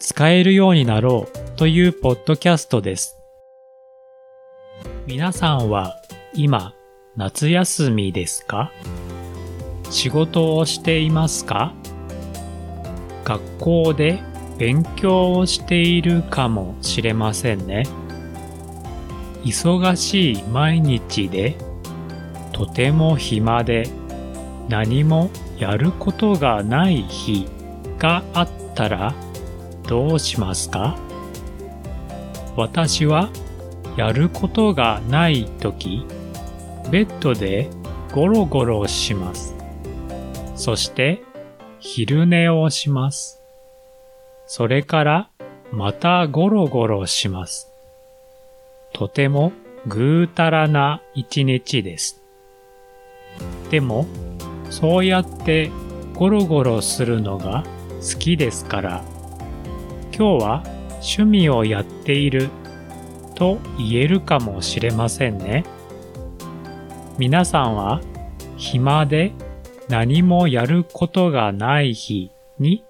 使えるようになろうというポッドキャストです。皆さんは今夏休みですか？仕事をしていますか？学校で勉強をしているかもしれませんね。忙しい毎日でとても暇で何もやることがない日があったらどうしますか？私はやることがないとき、ベッドでゴロゴロします。そして昼寝をします。それからまたゴロゴロします。とてもぐうたらな一日です。でも、そうやってゴロゴロするのが好きですから、今日は趣味をやっていると言えるかもしれませんね。皆さんは暇で何もやることがない日に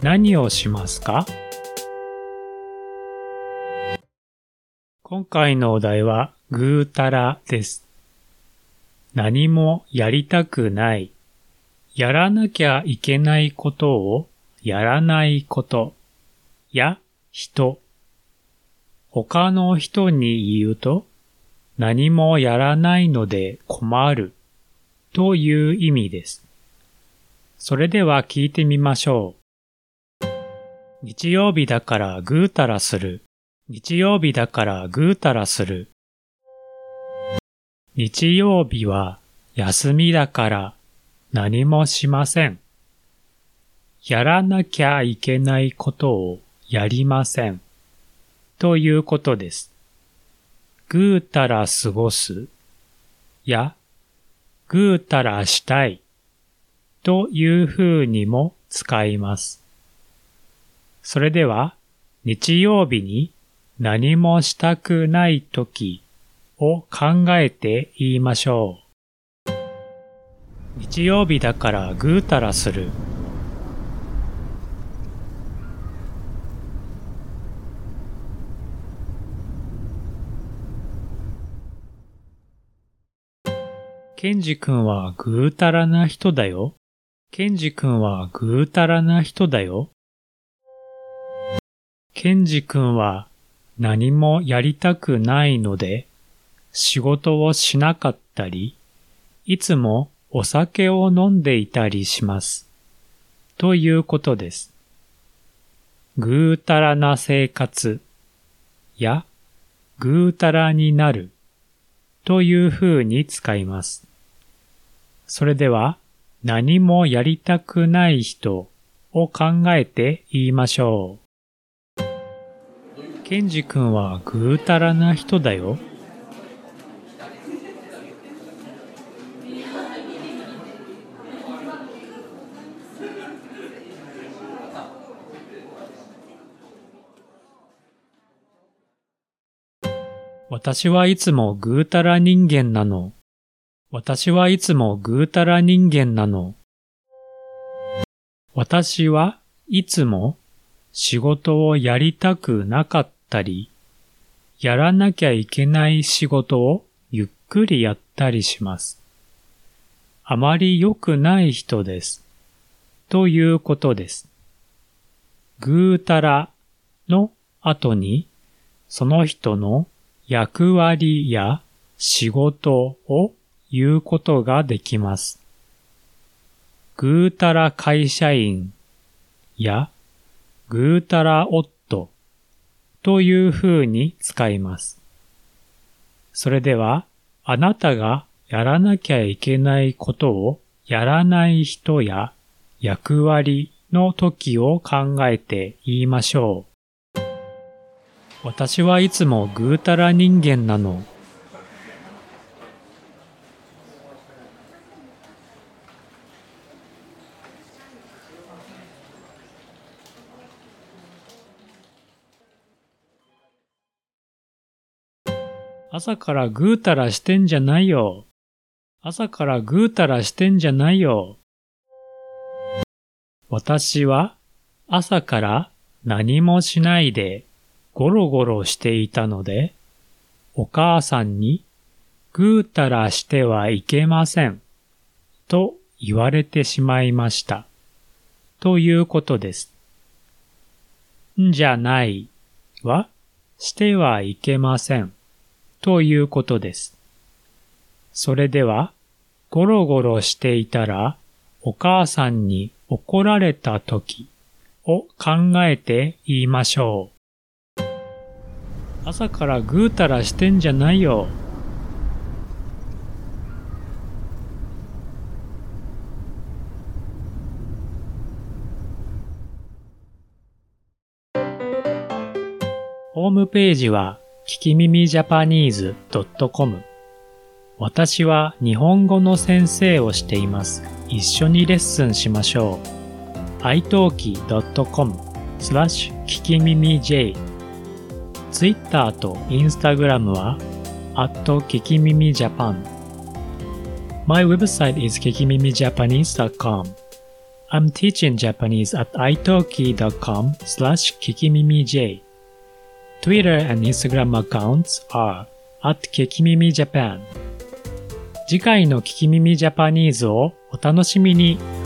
何をしますか？今回のお題はぐうたらです。何もやりたくない。やらなきゃいけないことをやらないことや人。他の人に言うと何もやらないので困るという意味です。それでは聞いてみましょう。日曜日だからぐうたらする。日曜日だからぐうたらする。日曜日は休みだから何もしません。やらなきゃいけないことをやりません。ということです。ぐうたら過ごすやぐうたらしたいという風にも使います。それでは日曜日に何もしたくない時を考えて言いましょう。日曜日だからぐうたらする。ケンジ君はぐうたらな人だよ。ケンジ君はぐうたらな人だよ。ケンジ君は何もやりたくないので仕事をしなかったり、いつもお酒を飲んでいたりします。ということです。ぐうたらな生活やぐうたらになるという風に使います。それでは、何もやりたくない人を考えて言いましょう。ケンジ君はぐうたらな人だよ。私はいつもぐうたら人間なの。私はいつもぐうたら人間なの。私はいつも仕事をやりたくなかったり、やらなきゃいけない仕事をゆっくりやったりします。あまり良くない人です。ということです。ぐうたらの後に、その人の役割や仕事を言うことができます。ぐうたら会社員やぐうたら夫という風に使います。それでは、あなたがやらなきゃいけないことをやらない人や役割の時を考えて言いましょう。私はいつもぐうたら人間なの。朝からぐうたらしてんじゃないよ。朝からぐうたらしてんじゃないよ。私は朝から何もしないでゴロゴロしていたので、お母さんにぐうたらしてはいけませんと言われてしまいました。ということです。んじゃないはしてはいけませんということです。それでは、ゴロゴロしていたらお母さんに怒られた時を考えて言いましょう。朝からぐうたらしてんじゃないよ。ホームページは、聞き耳ジャパニーズ .com 私は日本語の先生をしています。一緒にレッスンしましょう。italki.com スラッシュ聞き耳 J Twitter と Instagram は at 聞き耳 Japan My website is kikimimijapanese.com I'm teaching Japanese at italki.com slash kikimimij Twitter and Instagram accounts are at kikimimijapan 次回の聞き耳ジャパニーズをお楽しみに。